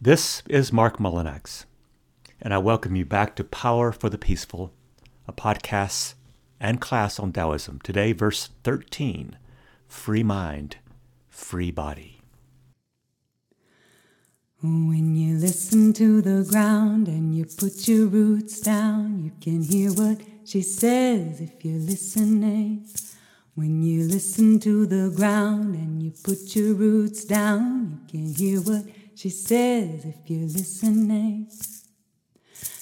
This is Marc Mullinax, and I welcome you back to Power for the Peaceful, a podcast and class on Taoism. Today, verse 13 Free Mind, Free Body. When you listen to the ground and you put your roots down, you can hear what she says if you're listening. When you listen to the ground and you put your roots down, you can hear what she says if you're listening.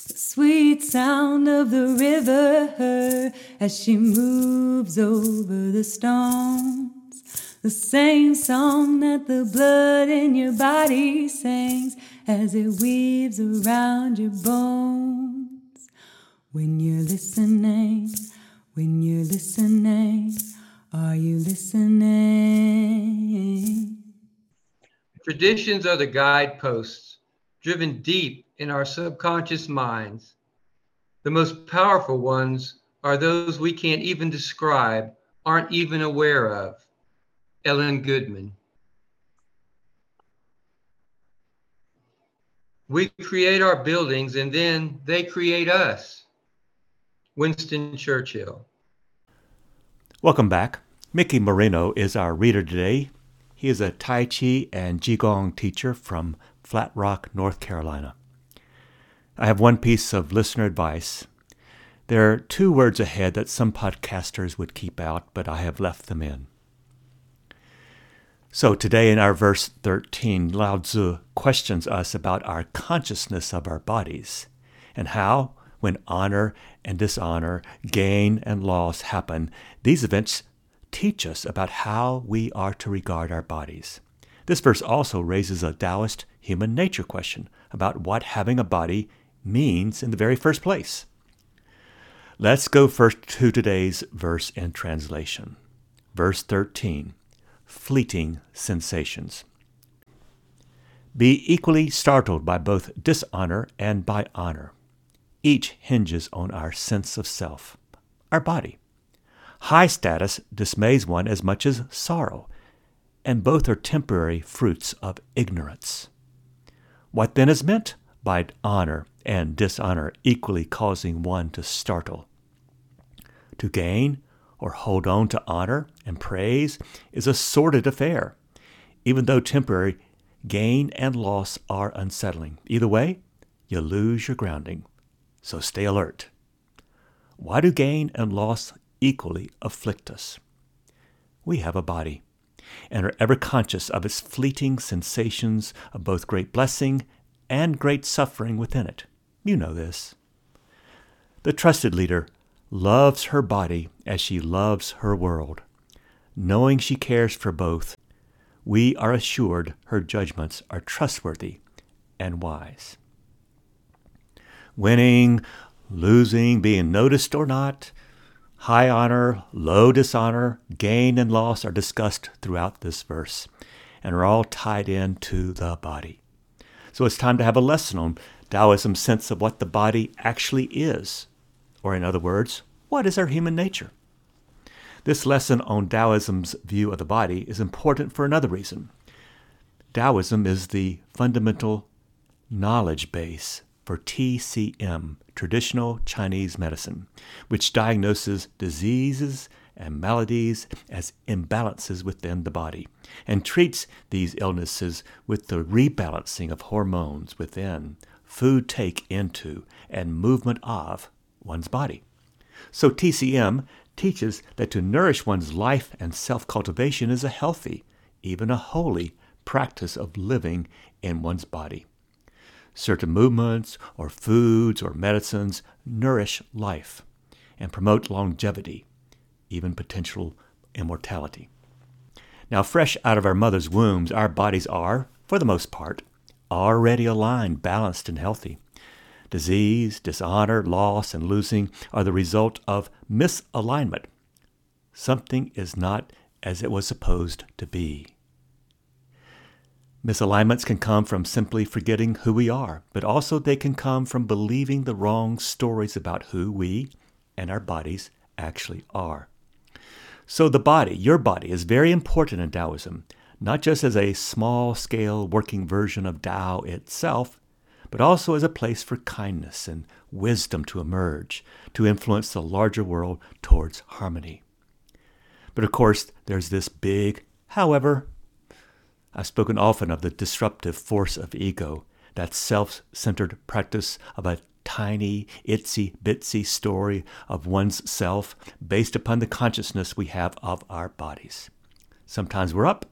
The sweet sound of the river as she moves over the stones. The same song that the blood in your body sings as it weaves around your bones. When you're listening, when you're listening, are you listening? Traditions are the guideposts driven deep in our subconscious minds. The most powerful ones are those we can't even describe, aren't even aware of. Ellen Goodman. We create our buildings and then they create us. Winston Churchill. Welcome back. Mickey Moreno is our reader today. He is a Tai Chi and Qigong teacher from Flat Rock, North Carolina. I have one piece of listener advice. There are two words ahead that some podcasters would keep out, but I have left them in. So today in our verse 13, Lao Tzu questions us about our consciousness of our bodies and how, when honor and dishonor, gain and loss happen, these events teach us about how we are to regard our bodies. This verse also raises a Taoist human nature question about what having a body means in the very first place. Let's go first to today's verse in translation. Verse 13 Fleeting sensations. Be equally startled by both dishonor and by honor. Each hinges on our sense of self, our body. High status dismays one as much as sorrow, and both are temporary fruits of ignorance. What then is meant by honor and dishonor equally causing one to startle? To gain or hold on to honor and praise is a sordid affair. Even though temporary, gain and loss are unsettling. Either way, you lose your grounding. So stay alert. Why do gain and loss equally afflict us. We have a body and are ever conscious of its fleeting sensations of both great blessing and great suffering within it. You know this. The trusted leader loves her body as she loves her world. Knowing she cares for both, we are assured her judgments are trustworthy and wise. Winning, losing, being noticed or not, High honor, low dishonor, gain and loss are discussed throughout this verse and are all tied into the body. So it's time to have a lesson on Taoism's sense of what the body actually is, or in other words, what is our human nature? This lesson on Taoism's view of the body is important for another reason. Taoism is the fundamental knowledge base for TCM, traditional Chinese medicine, which diagnoses diseases and maladies as imbalances within the body and treats these illnesses with the rebalancing of hormones within, food take into, and movement of one's body. So TCM teaches that to nourish one's life and self cultivation is a healthy, even a holy, practice of living in one's body. Certain movements or foods or medicines nourish life and promote longevity, even potential immortality. Now, fresh out of our mother's wombs, our bodies are, for the most part, already aligned, balanced, and healthy. Disease, dishonor, loss, and losing are the result of misalignment. Something is not as it was supposed to be. Misalignments can come from simply forgetting who we are, but also they can come from believing the wrong stories about who we and our bodies actually are. So, the body, your body, is very important in Taoism, not just as a small scale working version of Tao itself, but also as a place for kindness and wisdom to emerge, to influence the larger world towards harmony. But of course, there's this big, however, I've spoken often of the disruptive force of ego, that self centered practice of a tiny, itsy bitsy story of one's self based upon the consciousness we have of our bodies. Sometimes we're up,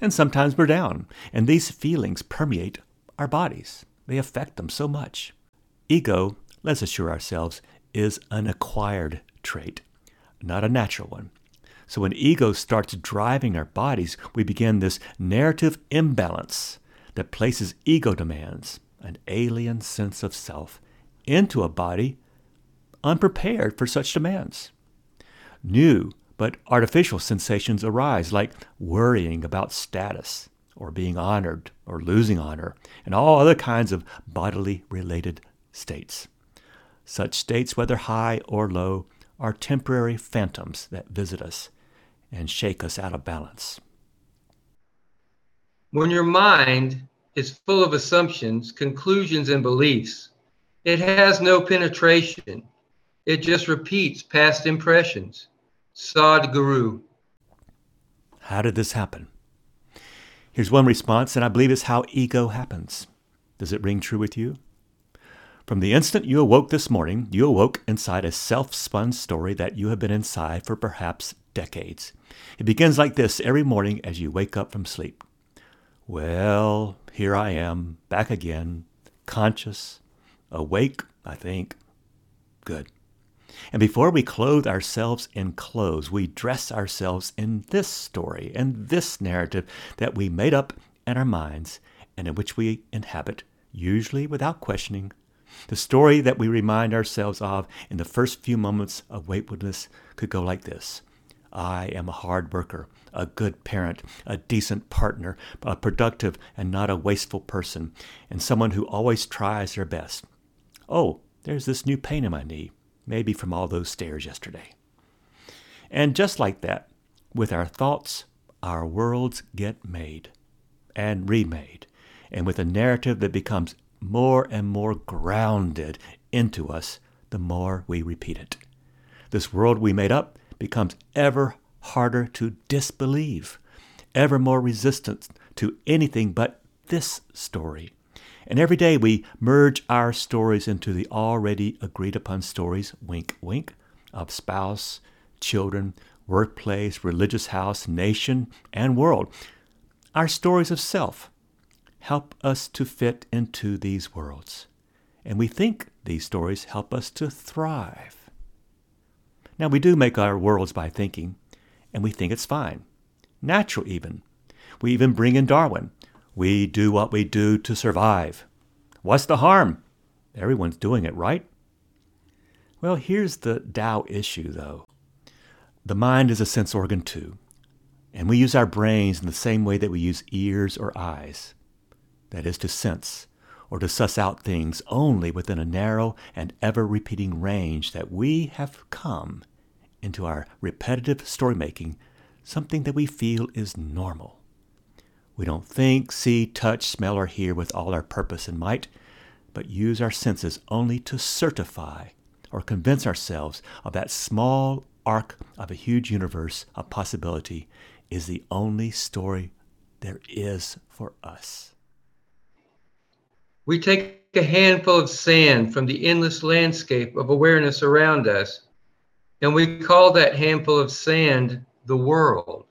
and sometimes we're down, and these feelings permeate our bodies. They affect them so much. Ego, let's assure ourselves, is an acquired trait, not a natural one. So when ego starts driving our bodies, we begin this narrative imbalance that places ego demands, an alien sense of self, into a body unprepared for such demands. New but artificial sensations arise, like worrying about status, or being honored, or losing honor, and all other kinds of bodily related states. Such states, whether high or low, are temporary phantoms that visit us and shake us out of balance. When your mind is full of assumptions, conclusions, and beliefs, it has no penetration. It just repeats past impressions. Sadhguru. How did this happen? Here's one response, and I believe it's how ego happens. Does it ring true with you? From the instant you awoke this morning, you awoke inside a self spun story that you have been inside for perhaps decades. It begins like this every morning as you wake up from sleep. Well, here I am, back again, conscious, awake, I think. Good. And before we clothe ourselves in clothes, we dress ourselves in this story and this narrative that we made up in our minds and in which we inhabit, usually without questioning. The story that we remind ourselves of in the first few moments of wakefulness could go like this I am a hard worker, a good parent, a decent partner, a productive and not a wasteful person, and someone who always tries their best. Oh, there's this new pain in my knee, maybe from all those stairs yesterday. And just like that, with our thoughts, our worlds get made and remade, and with a narrative that becomes more and more grounded into us the more we repeat it. This world we made up becomes ever harder to disbelieve, ever more resistant to anything but this story. And every day we merge our stories into the already agreed upon stories, wink, wink, of spouse, children, workplace, religious house, nation, and world. Our stories of self help us to fit into these worlds. And we think these stories help us to thrive. Now, we do make our worlds by thinking, and we think it's fine, natural even. We even bring in Darwin. We do what we do to survive. What's the harm? Everyone's doing it, right? Well, here's the Tao issue, though. The mind is a sense organ, too, and we use our brains in the same way that we use ears or eyes that is, to sense or to suss out things only within a narrow and ever repeating range that we have come into our repetitive story making something that we feel is normal. We don't think, see, touch, smell, or hear with all our purpose and might, but use our senses only to certify or convince ourselves of that small arc of a huge universe of possibility is the only story there is for us. We take a handful of sand from the endless landscape of awareness around us and we call that handful of sand the world.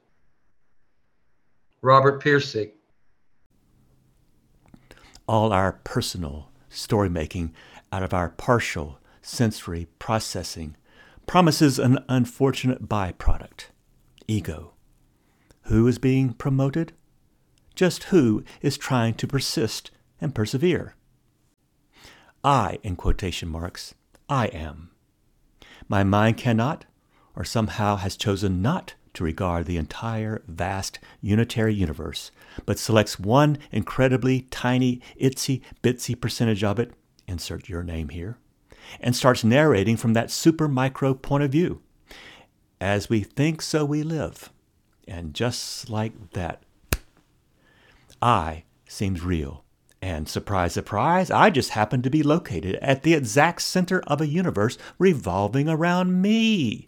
Robert Pirsig. All our personal story making out of our partial sensory processing promises an unfortunate byproduct ego. Who is being promoted? Just who is trying to persist and persevere? I, in quotation marks, I am. My mind cannot, or somehow has chosen not to regard the entire vast unitary universe, but selects one incredibly tiny, itsy bitsy percentage of it, insert your name here, and starts narrating from that super micro point of view. As we think, so we live. And just like that, I seems real. And surprise, surprise, I just happen to be located at the exact center of a universe revolving around me.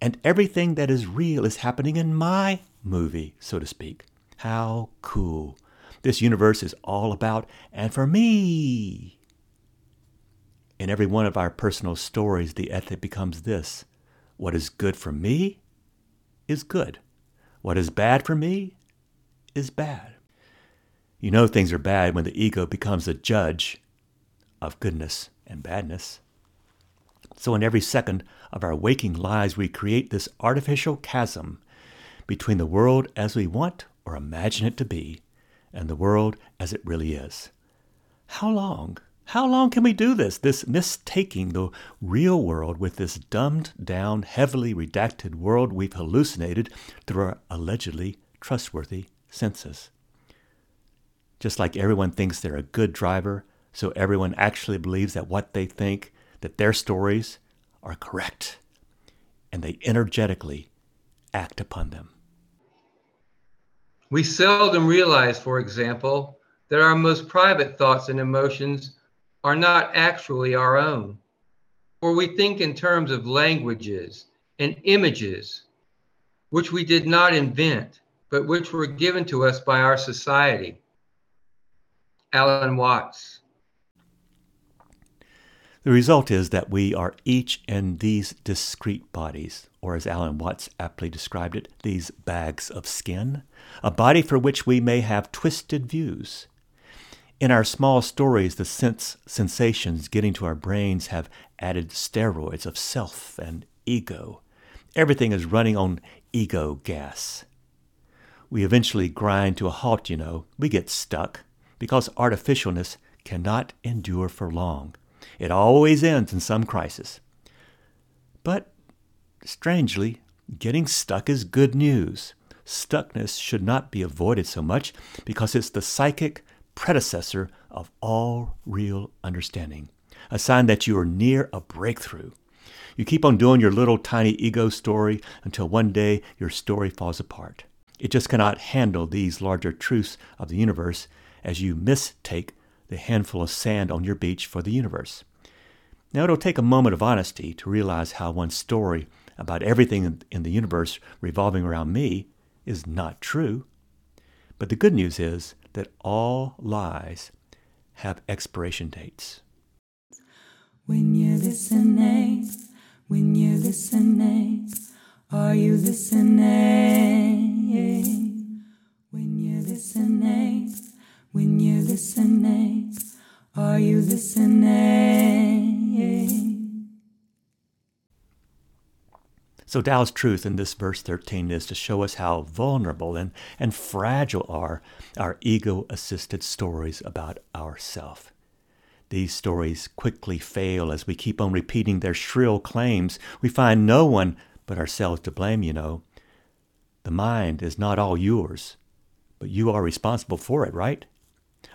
And everything that is real is happening in my movie, so to speak. How cool. This universe is all about and for me. In every one of our personal stories, the ethic becomes this what is good for me is good. What is bad for me is bad. You know things are bad when the ego becomes a judge of goodness and badness. So, in every second of our waking lives, we create this artificial chasm between the world as we want or imagine it to be and the world as it really is. How long? How long can we do this? This mistaking the real world with this dumbed down, heavily redacted world we've hallucinated through our allegedly trustworthy senses. Just like everyone thinks they're a good driver, so everyone actually believes that what they think, that their stories are correct, and they energetically act upon them. We seldom realize, for example, that our most private thoughts and emotions are not actually our own. For we think in terms of languages and images, which we did not invent, but which were given to us by our society. Alan Watts. The result is that we are each in these discrete bodies, or as Alan Watts aptly described it, these bags of skin, a body for which we may have twisted views. In our small stories, the sense sensations getting to our brains have added steroids of self and ego. Everything is running on ego gas. We eventually grind to a halt, you know. We get stuck because artificialness cannot endure for long. It always ends in some crisis. But strangely, getting stuck is good news. Stuckness should not be avoided so much because it's the psychic predecessor of all real understanding, a sign that you are near a breakthrough. You keep on doing your little tiny ego story until one day your story falls apart. It just cannot handle these larger truths of the universe as you mistake the handful of sand on your beach for the universe. Now, it'll take a moment of honesty to realize how one story about everything in the universe revolving around me is not true. But the good news is that all lies have expiration dates. When you're listening, when you're listening, are you listening? When you're listening, when you're listening, are you listening? So Tao's truth in this verse 13 is to show us how vulnerable and, and fragile are our ego-assisted stories about ourself. These stories quickly fail as we keep on repeating their shrill claims. We find no one but ourselves to blame, you know. The mind is not all yours, but you are responsible for it, right?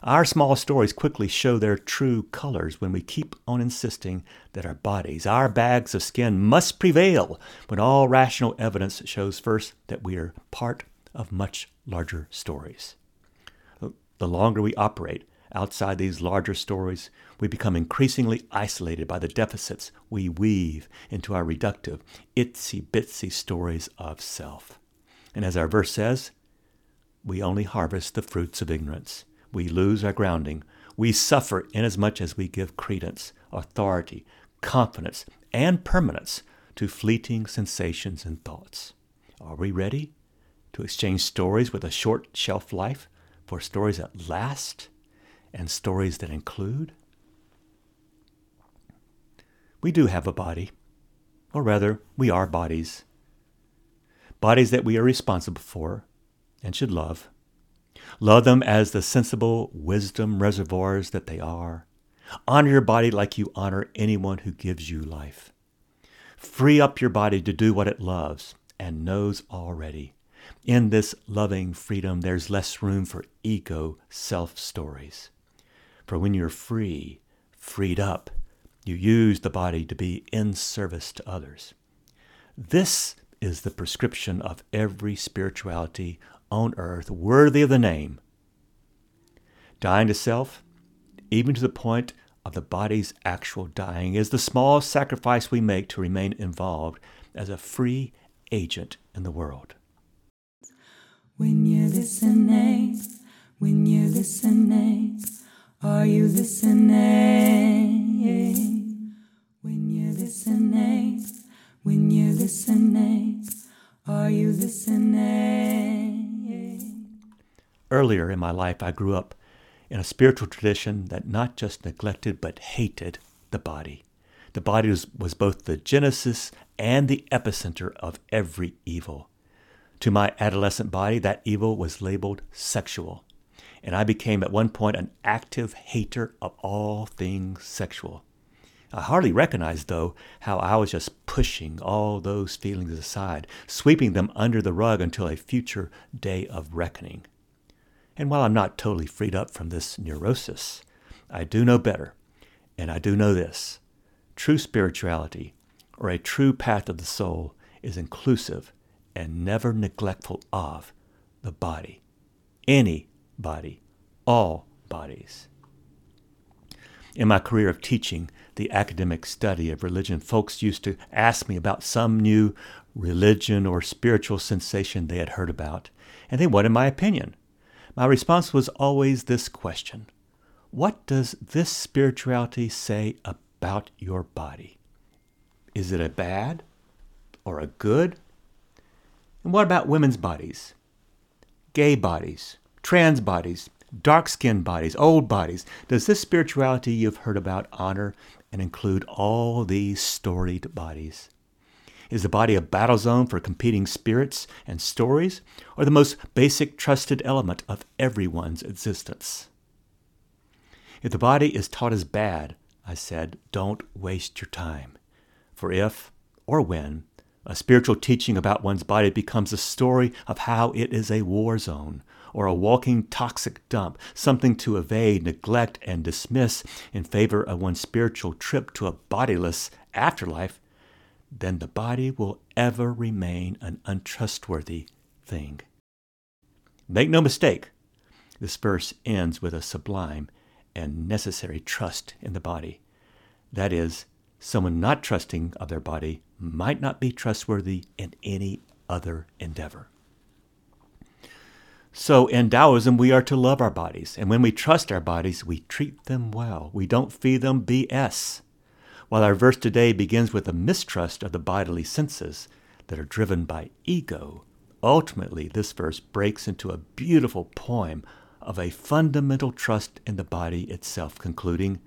Our small stories quickly show their true colors when we keep on insisting that our bodies, our bags of skin, must prevail when all rational evidence shows first that we are part of much larger stories. The longer we operate outside these larger stories, we become increasingly isolated by the deficits we weave into our reductive, itsy bitsy stories of self. And as our verse says, we only harvest the fruits of ignorance. We lose our grounding. We suffer inasmuch as we give credence, authority, confidence, and permanence to fleeting sensations and thoughts. Are we ready to exchange stories with a short shelf life for stories that last and stories that include? We do have a body, or rather, we are bodies. Bodies that we are responsible for and should love. Love them as the sensible wisdom reservoirs that they are. Honor your body like you honor anyone who gives you life. Free up your body to do what it loves and knows already. In this loving freedom, there's less room for ego self stories. For when you're free, freed up, you use the body to be in service to others. This is the prescription of every spirituality on earth worthy of the name Dying to self, even to the point of the body's actual dying, is the small sacrifice we make to remain involved as a free agent in the world. When you're listening, when you're listening, are you listening? When you're listening, when you're listening, are you listening? Earlier in my life, I grew up in a spiritual tradition that not just neglected but hated the body. The body was, was both the genesis and the epicenter of every evil. To my adolescent body, that evil was labeled sexual. And I became at one point an active hater of all things sexual. I hardly recognized, though, how I was just pushing all those feelings aside, sweeping them under the rug until a future day of reckoning. And while I'm not totally freed up from this neurosis, I do know better, and I do know this. True spirituality, or a true path of the soul, is inclusive and never neglectful of the body. Any body, all bodies. In my career of teaching the academic study of religion, folks used to ask me about some new religion or spiritual sensation they had heard about, and they wanted my opinion. My response was always this question What does this spirituality say about your body? Is it a bad or a good? And what about women's bodies? Gay bodies, trans bodies, dark skinned bodies, old bodies. Does this spirituality you've heard about honor and include all these storied bodies? Is the body a battle zone for competing spirits and stories, or the most basic trusted element of everyone's existence? If the body is taught as bad, I said, don't waste your time. For if, or when, a spiritual teaching about one's body becomes a story of how it is a war zone, or a walking toxic dump, something to evade, neglect, and dismiss in favor of one's spiritual trip to a bodiless afterlife, then the body will ever remain an untrustworthy thing. Make no mistake, this verse ends with a sublime and necessary trust in the body. That is, someone not trusting of their body might not be trustworthy in any other endeavor. So, in Taoism, we are to love our bodies, and when we trust our bodies, we treat them well. We don't feed them BS. While our verse today begins with a mistrust of the bodily senses that are driven by ego, ultimately this verse breaks into a beautiful poem of a fundamental trust in the body itself, concluding,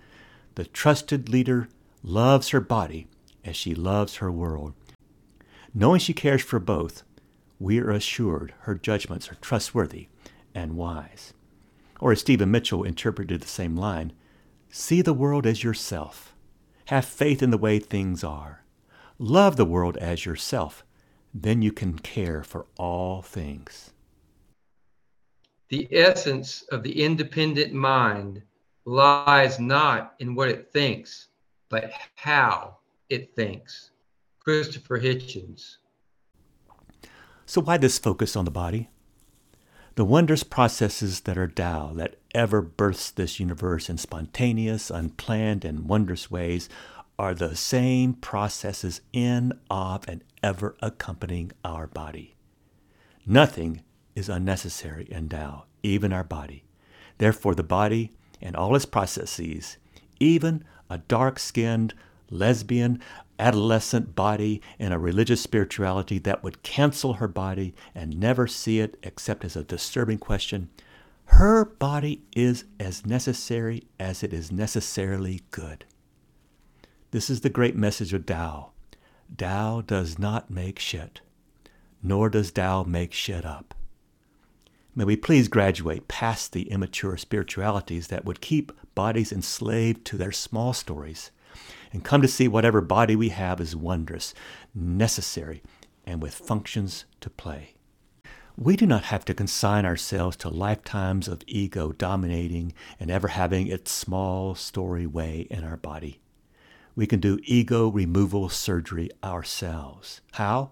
The trusted leader loves her body as she loves her world. Knowing she cares for both, we are assured her judgments are trustworthy and wise. Or as Stephen Mitchell interpreted the same line, see the world as yourself. Have faith in the way things are. Love the world as yourself. Then you can care for all things. The essence of the independent mind lies not in what it thinks, but how it thinks. Christopher Hitchens. So, why this focus on the body? The wondrous processes that are Tao that ever births this universe in spontaneous, unplanned, and wondrous ways are the same processes in, of, and ever accompanying our body. Nothing is unnecessary in Tao, even our body. Therefore, the body and all its processes, even a dark skinned, lesbian, adolescent body in a religious spirituality that would cancel her body and never see it except as a disturbing question, her body is as necessary as it is necessarily good. This is the great message of Tao. Tao does not make shit, nor does Tao make shit up. May we please graduate past the immature spiritualities that would keep bodies enslaved to their small stories and come to see whatever body we have is wondrous, necessary, and with functions to play. We do not have to consign ourselves to lifetimes of ego dominating and ever having its small story way in our body. We can do ego removal surgery ourselves. How?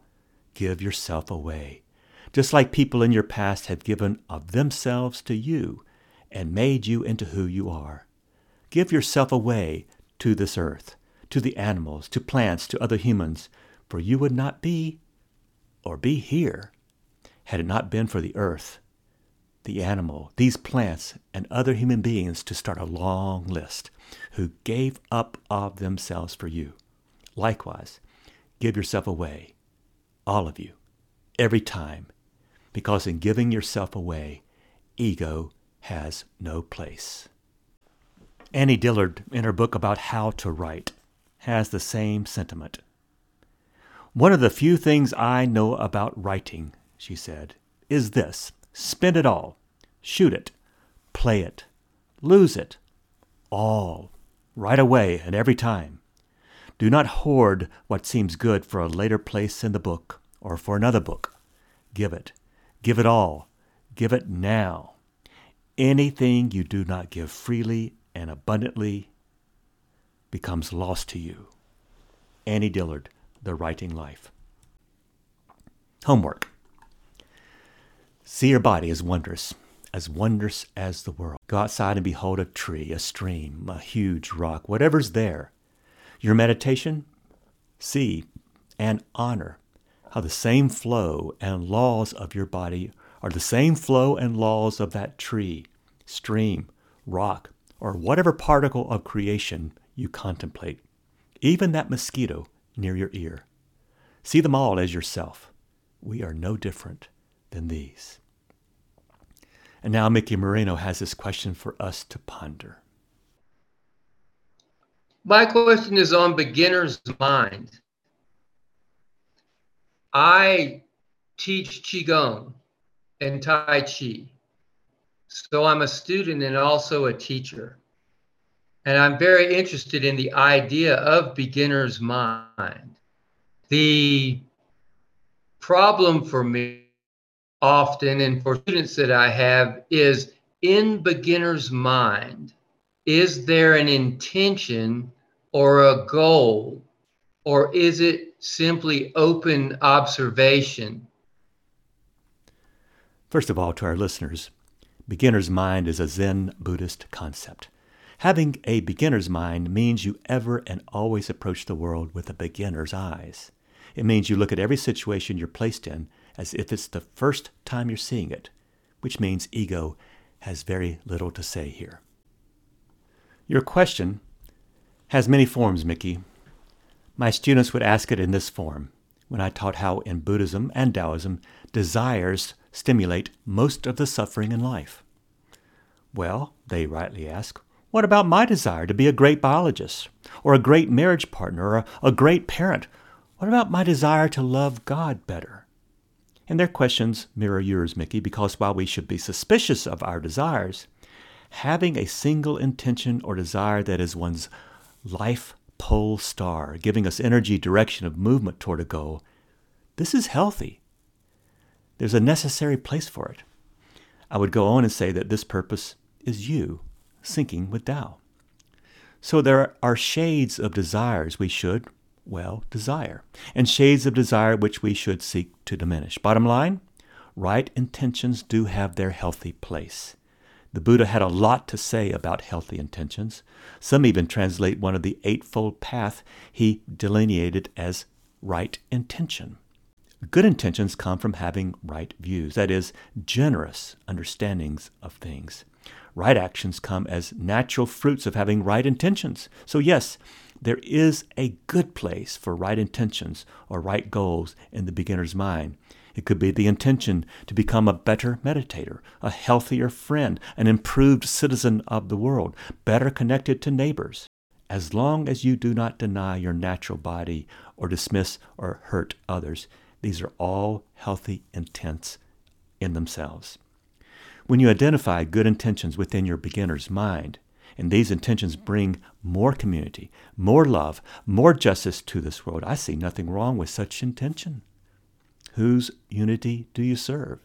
Give yourself away. Just like people in your past have given of themselves to you and made you into who you are. Give yourself away to this earth, to the animals, to plants, to other humans, for you would not be or be here had it not been for the earth, the animal, these plants, and other human beings to start a long list who gave up of themselves for you. Likewise, give yourself away, all of you, every time, because in giving yourself away, ego has no place. Annie Dillard, in her book about how to write, has the same sentiment. One of the few things I know about writing, she said, is this spend it all, shoot it, play it, lose it, all, right away and every time. Do not hoard what seems good for a later place in the book or for another book. Give it. Give it all. Give it now. Anything you do not give freely and abundantly becomes lost to you. Annie Dillard, The Writing Life. Homework. See your body as wondrous, as wondrous as the world. Go outside and behold a tree, a stream, a huge rock, whatever's there. Your meditation, see and honor how the same flow and laws of your body are the same flow and laws of that tree, stream, rock, or whatever particle of creation you contemplate, even that mosquito near your ear. See them all as yourself. We are no different than these. And now Mickey Moreno has this question for us to ponder. My question is on beginner's mind. I teach Qigong and Tai Chi. So I'm a student and also a teacher. And I'm very interested in the idea of beginner's mind. The problem for me often and for students that I have is in beginner's mind, is there an intention or a goal, or is it simply open observation? First of all, to our listeners, beginner's mind is a Zen Buddhist concept. Having a beginner's mind means you ever and always approach the world with a beginner's eyes. It means you look at every situation you're placed in as if it's the first time you're seeing it, which means ego has very little to say here. Your question has many forms, Mickey. My students would ask it in this form when I taught how in Buddhism and Taoism desires stimulate most of the suffering in life? Well, they rightly ask, what about my desire to be a great biologist, or a great marriage partner, or a great parent? What about my desire to love God better? And their questions mirror yours, Mickey, because while we should be suspicious of our desires, having a single intention or desire that is one's life pole star, giving us energy, direction of movement toward a goal, this is healthy there's a necessary place for it. I would go on and say that this purpose is you syncing with Tao. So there are shades of desires we should, well, desire, and shades of desire which we should seek to diminish. Bottom line, right intentions do have their healthy place. The Buddha had a lot to say about healthy intentions. Some even translate one of the Eightfold Path he delineated as right intention. Good intentions come from having right views, that is, generous understandings of things. Right actions come as natural fruits of having right intentions. So, yes, there is a good place for right intentions or right goals in the beginner's mind. It could be the intention to become a better meditator, a healthier friend, an improved citizen of the world, better connected to neighbors. As long as you do not deny your natural body or dismiss or hurt others, these are all healthy intents in themselves. When you identify good intentions within your beginner's mind, and these intentions bring more community, more love, more justice to this world, I see nothing wrong with such intention. Whose unity do you serve?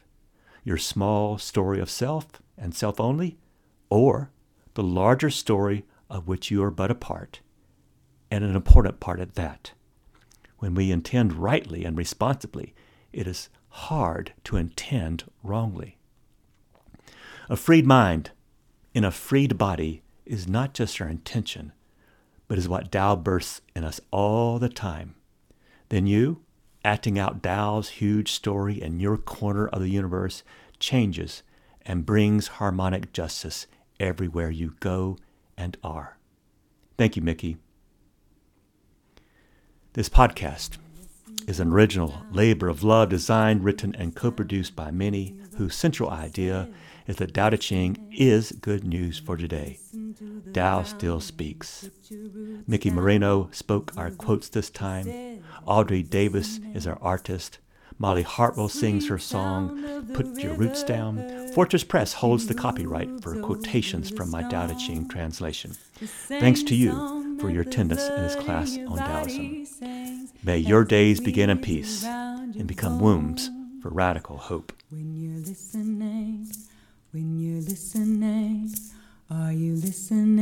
Your small story of self and self only, or the larger story of which you are but a part, and an important part at that? When we intend rightly and responsibly, it is hard to intend wrongly. A freed mind in a freed body is not just our intention, but is what Tao bursts in us all the time. Then you, acting out Tao's huge story in your corner of the universe, changes and brings harmonic justice everywhere you go and are. Thank you, Mickey. This podcast is an original labor of love designed, written, and co produced by many, whose central idea is that Tao Te Ching is good news for today. Tao still speaks. Mickey Moreno spoke our quotes this time. Audrey Davis is our artist. Molly Hartwell sings her song, Put Your Roots Down. Fortress Press holds the copyright for quotations from my Tao Te Ching translation. Thanks to you for your attendance in this class on Taoism. May your days begin in peace and become wombs for radical hope. When you're listening, when you're listening, are you listening?